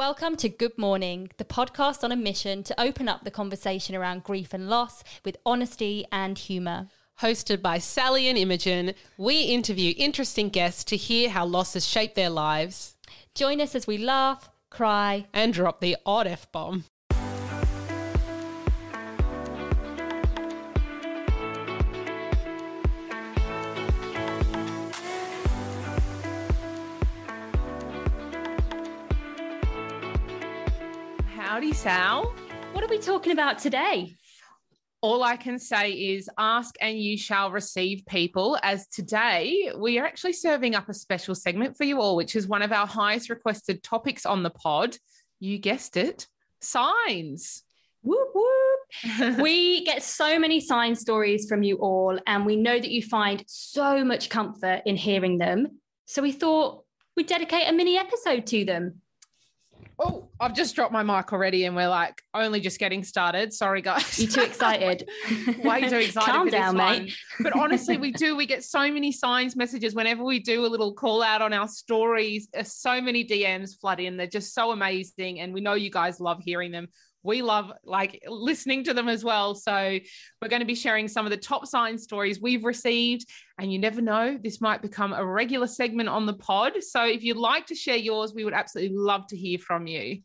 Welcome to Good Mourning, the podcast on a mission to open up the conversation around grief and loss with honesty and humour. Hosted by Sally and Imogen, we interview interesting guests to hear how losses shape their lives. Join us as we laugh, cry, and drop the odd F bomb. Howdy, Sal. What are we talking about today? All I can say is ask and you shall receive people. As today, we are actually serving up a special segment for you all, which is one of our highest requested topics on the pod. You guessed it signs. Whoop, whoop. we get so many sign stories from you all, and we know that you find so much comfort in hearing them. So we thought we'd dedicate a mini episode to them. Oh, I've just dropped my mic already, and we're like only just getting started. Sorry, guys. You're too excited? Way too excited. Calm down, mate. But honestly, we do. We get so many signs messages whenever we do a little call out on our stories. So many DMs flood in. They're just so amazing, and we know you guys love hearing them we love like listening to them as well. So we're going to be sharing some of the top sign stories we've received. And you never know, this might become a regular segment on the pod. So if you'd like to share yours, we would absolutely love to hear from you.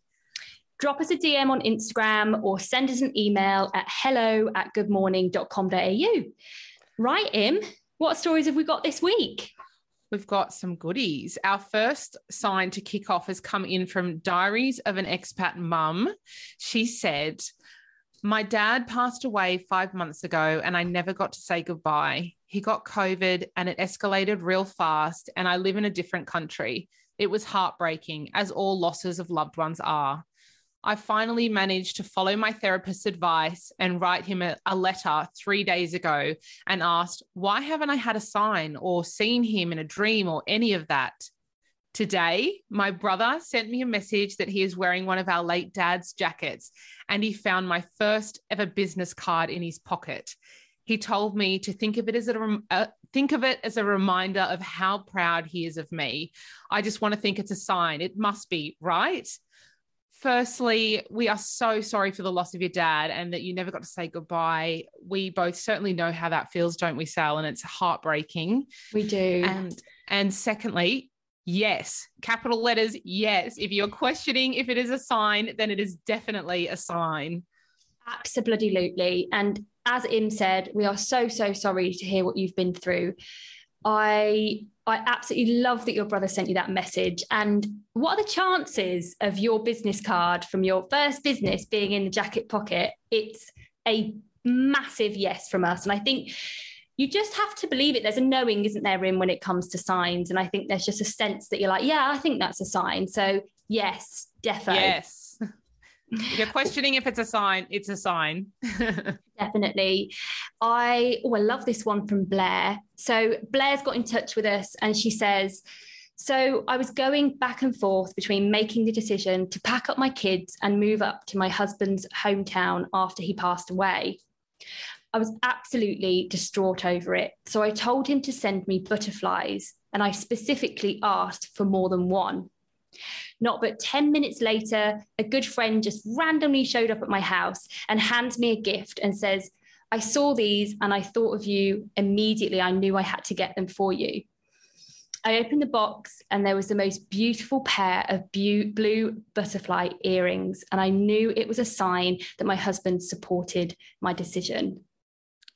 Drop us a DM on Instagram or send us an email at hello at goodmourning.com.au. Right, Im, what stories have we got this week? we've got some goodies. Our first sign to kick off has come in from Diaries of an Expat Mum. She said, My dad passed away five months ago and I never got to say goodbye. He got COVID and it escalated real fast, and I live in a different country. It was heartbreaking, as all losses of loved ones are. I finally managed to follow my therapist's advice and write him a, a, letter three days ago and asked, Why haven't I had a sign or seen him in a dream or any of that? Today, my brother sent me a message that he is wearing one of our late dad's jackets and he found my first ever business card in his pocket. He told me to think of it as a uh, think of it as a reminder of how proud he is of me. I just want to think it's a sign. It must be, right? Firstly, we are so sorry for the loss of your dad and that you never got to say goodbye. We both certainly know how that feels, don't we, Sal? And it's heartbreaking. We do. And and secondly, yes, capital letters, yes. If you're questioning if it is a sign, then it is definitely a sign. Absolutely. And as Im said, we are so, so sorry to hear what you've been through. I I absolutely love that your brother sent you that message. And what are the chances of your business card from your first business being in the jacket pocket? It's a massive yes from us. And I think you just have to believe it. There's a knowing, isn't there, in when it comes to signs. And I think there's just a sense that you're like, yeah, I think that's a sign. So yes, definitely. Yes. If you're questioning if it's a sign, it's a sign. Definitely. I oh, I love this one from Blair. So Blair's got in touch with us and she says, so I was going back and forth between making the decision to pack up my kids and move up to my husband's hometown after he passed away. I was absolutely distraught over it. So I told him to send me butterflies and I specifically asked for more than one. Not but 10 minutes later, a good friend just randomly showed up at my house and hands me a gift and says, I saw these and I thought of you immediately. I knew I had to get them for you. I opened the box and there was the most beautiful pair of blue butterfly earrings. And I knew it was a sign that my husband supported my decision.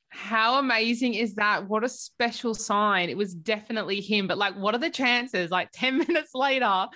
How amazing is that? What a special sign. It was definitely him. But, like, what are the chances? Like, 10 minutes later,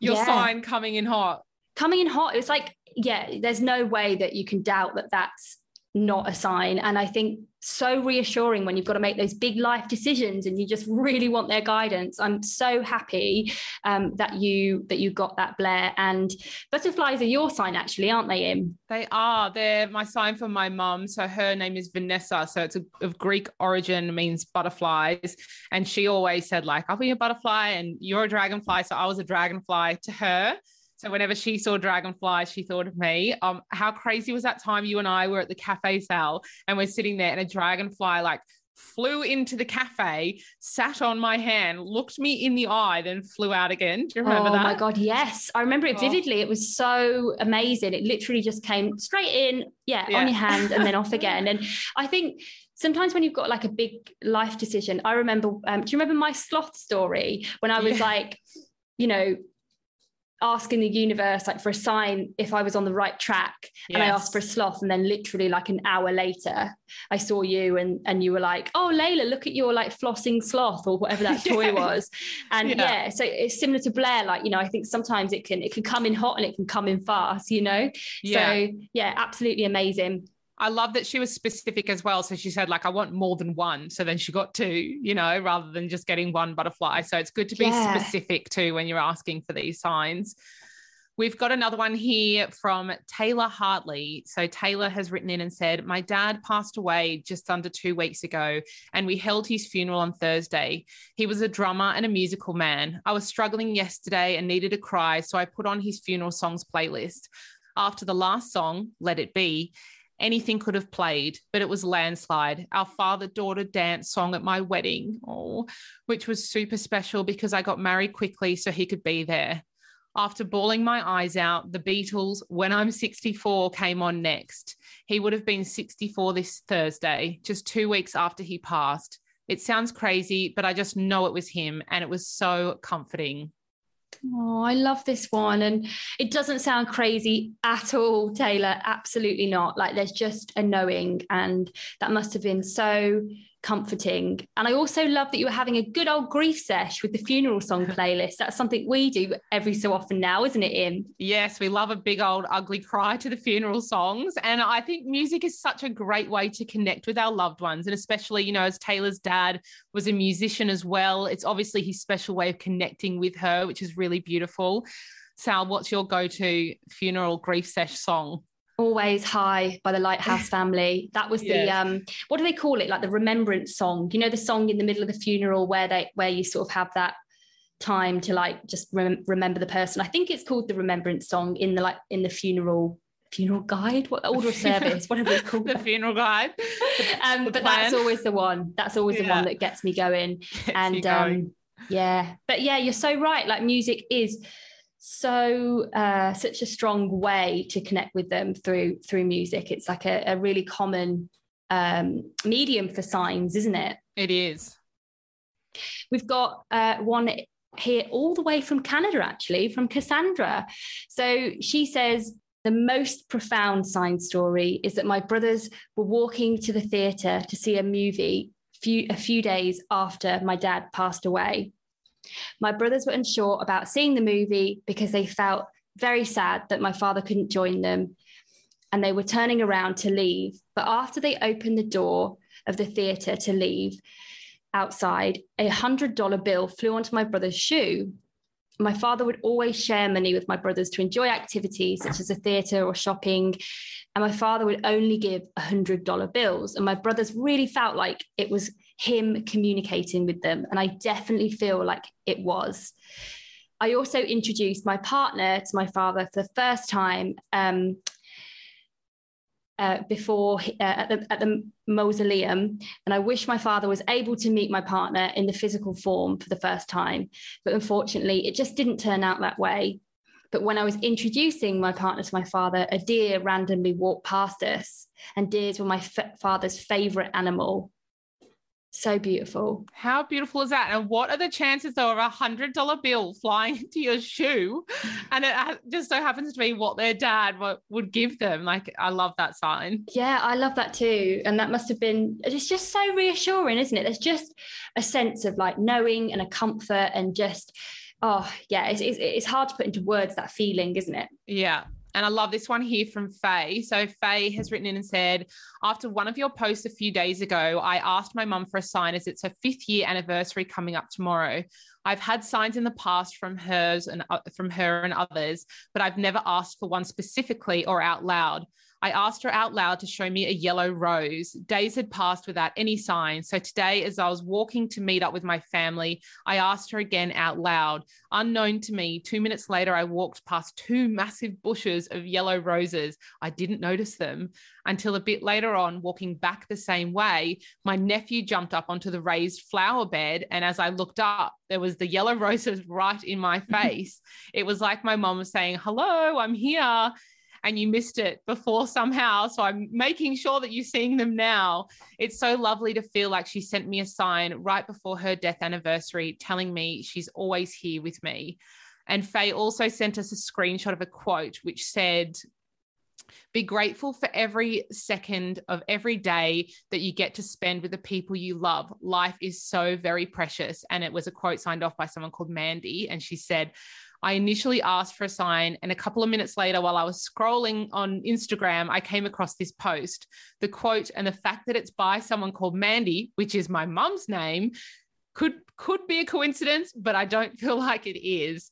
your yeah. sign coming in hot. Coming in hot. It's like, yeah, there's no way that you can doubt that that's not a sign. And I think so reassuring when you've got to make those big life decisions and you just really want their guidance. I'm so happy um, that you that you got that Blair. And butterflies are your sign, actually, aren't they? Im they are. They're my sign for my mum. So her name is Vanessa. So it's a, of Greek origin, means butterflies. And she always said like, "I'll be a butterfly and you're a dragonfly." So I was a dragonfly to her. So whenever she saw dragonflies, she thought of me. Um, how crazy was that time you and I were at the cafe Sal and we're sitting there and a dragonfly like flew into the cafe, sat on my hand, looked me in the eye, then flew out again. Do you remember oh that? Oh my god, yes. I remember it Oh. vividly. It was so amazing. It literally just came straight in, yeah, Yeah. on your hand and then off again. And I think sometimes when you've got like a big life decision, I remember um, do you remember my sloth story when I was Yeah. like, you know, asking the universe like for a sign if I was on the right track and I asked for a sloth and then literally like an hour later I saw you and and you were like oh Layla look at your like flossing sloth or whatever that toy Yeah. was and Yeah. yeah. so it's similar to Blair like you know I think sometimes it can it can come in hot and it can come in fast you know Yeah. so yeah absolutely amazing I love that she was specific as well. So she said, like, I want more than one. So then she got two, you know, rather than just getting one butterfly. So it's good to be Yeah. specific too when you're asking for these signs. We've got another one here from Taylor Hartley. So Taylor has written in and said, My dad passed away just under two weeks ago, and we held his funeral on Thursday. He was a drummer and a musical man. I was struggling yesterday and needed to cry, so I put on his funeral songs playlist. After the last song, Let It Be, anything could have played, but it was Landslide, our father daughter dance song at my wedding, oh, which was super special because I got married quickly so he could be there. After bawling my eyes out, the Beatles, When I'm 64, came on next. He would have been 64 this Thursday, just two weeks after he passed. It sounds crazy, but I just know it was him, and it was so comforting. Oh, I love this one. And it doesn't sound crazy at all, Taylor. Absolutely not. Like there's just a knowing, and that must have been so comforting. And I also love that you were having a good old grief sesh with the funeral song playlist. That's something we do every so often now, isn't it, Im? Yes, we love a big old ugly cry to the funeral songs. And I think music is such a great way to connect with our loved ones. And especially, you know, as Taylor's dad was a musician as well, it's obviously his special way of connecting with her, which is really beautiful. Sal, what's your go to funeral grief sesh song? Always High by the Lighthouse Family. That was the Yes. um what do they call it? Like the remembrance song. You know the song in the middle of the funeral where they where you sort of have that time to like just rem- remember the person. I think it's called the remembrance song in the like in the funeral funeral guide, what order of service, whatever it's called. the funeral guide. um, the but that's always the one. That's always the one that gets me going. Gets and going. um yeah but yeah you're so right like music is so uh such a strong way to connect with them through through music it's like a, a really common um medium for signs isn't it it is. we've got uh one here all the way from canada actually from cassandra so she says the most profound sign story is that my brothers were walking to the theatre to see a movie few, a few days after my dad passed away. My brothers were unsure about seeing the movie because they felt very sad that my father couldn't join them and they were turning around to leave. But after they opened the door of the theatre to leave outside, a $100 bill flew onto my brother's shoe. My father would always share money with my brothers to enjoy activities such as a theatre or shopping. And my father would only give $100 bills. And my brothers really felt like it was him communicating with them. And I definitely feel like it was. I also introduced my partner to my father for the first time um, uh, before uh, at, the, at the mausoleum. And I wish my father was able to meet my partner in the physical form for the first time. But unfortunately, it just didn't turn out that way. But when I was introducing my partner to my father, a deer randomly walked past us, and deers were my f- father's favorite animal. So beautiful. How beautiful is that? And what are the chances though of a hundred dollar bill flying into your shoe, and it just so happens to be what their dad would give them? Like, I love that sign. Yeah, I love that too. And that must have been, it's just so reassuring, isn't it? There's just a sense of like knowing and a comfort and just, oh, yeah, it's, it's, it's hard to put into words that feeling, isn't it? Yeah. And I love this one here from Faye. So Faye has written in and said, after one of your posts a few days ago, I asked my mum for a sign as it's her fifth year anniversary coming up tomorrow. I've had signs in the past from hers and uh, from her and others, but I've never asked for one specifically or out loud. I asked her out loud to show me a yellow rose. Days had passed without any sign. So today, as I was walking to meet up with my family, I asked her again out loud. Unknown to me, two minutes later, I walked past two massive bushes of yellow roses. I didn't notice them until a bit later on, walking back the same way, my nephew jumped up onto the raised flower bed. And as I looked up, there was the yellow roses right in my face. it was like my mom was saying, Hello, I'm here and you missed it before somehow. So I'm making sure that you're seeing them now. It's so lovely to feel like she sent me a sign right before her death anniversary telling me she's always here with me. And Faye also sent us a screenshot of a quote which said, be grateful for every second of every day that you get to spend with the people you love. Life is so very precious. And it was a quote signed off by someone called Mandy. And she said, I initially asked for a sign, and a couple of minutes later, while I was scrolling on Instagram, I came across this post. The quote and the fact that it's by someone called Mandy, which is my mum's name, could could be a coincidence, but I don't feel like it is.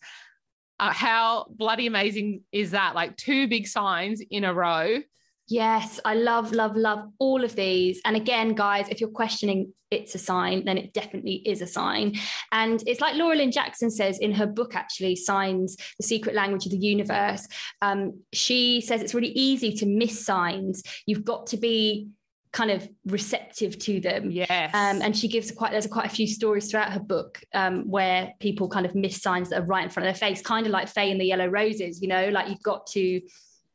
Uh, how bloody amazing is that? Like two big signs in a row Yes, I love, love, love all of these. And again, guys, if you're questioning it's a sign, then it definitely is a sign. And it's like Laura Lynne Jackson says in her book, actually, Signs, The Secret Language of the Universe. Um, she says it's really easy to miss signs. You've got to be kind of receptive to them. Yes. Um, and she gives quite there's quite a few stories throughout her book um, where people kind of miss signs that are right in front of their face, kind of like Faye and the Yellow Roses. You know, like you've got to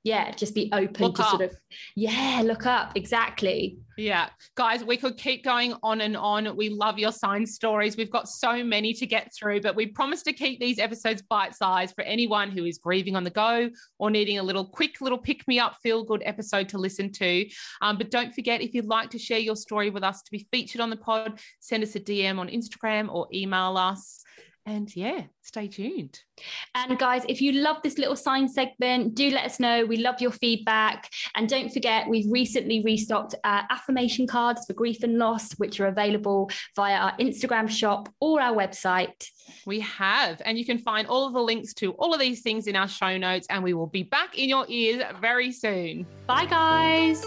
yeah, just be open look to up. sort of, yeah, look up. Exactly. Yeah. Guys, we could keep going on and on. We love your sign stories. We've got so many to get through, but we promise to keep these episodes bite sized for anyone who is grieving on the go or needing a little quick little pick me up, feel good episode to listen to. Um, but don't forget, if you'd like to share your story with us to be featured on the pod, send us a DM on Instagram or email us. And yeah, stay tuned. And guys, if you love this little sign segment, do let us know. We love your feedback. And don't forget, we've recently restocked uh, affirmation cards for grief and loss, which are available via our Instagram shop or our website. We have. And you can find all of the links to all of these things in our show notes. And we will be back in your ears very soon. Bye, guys.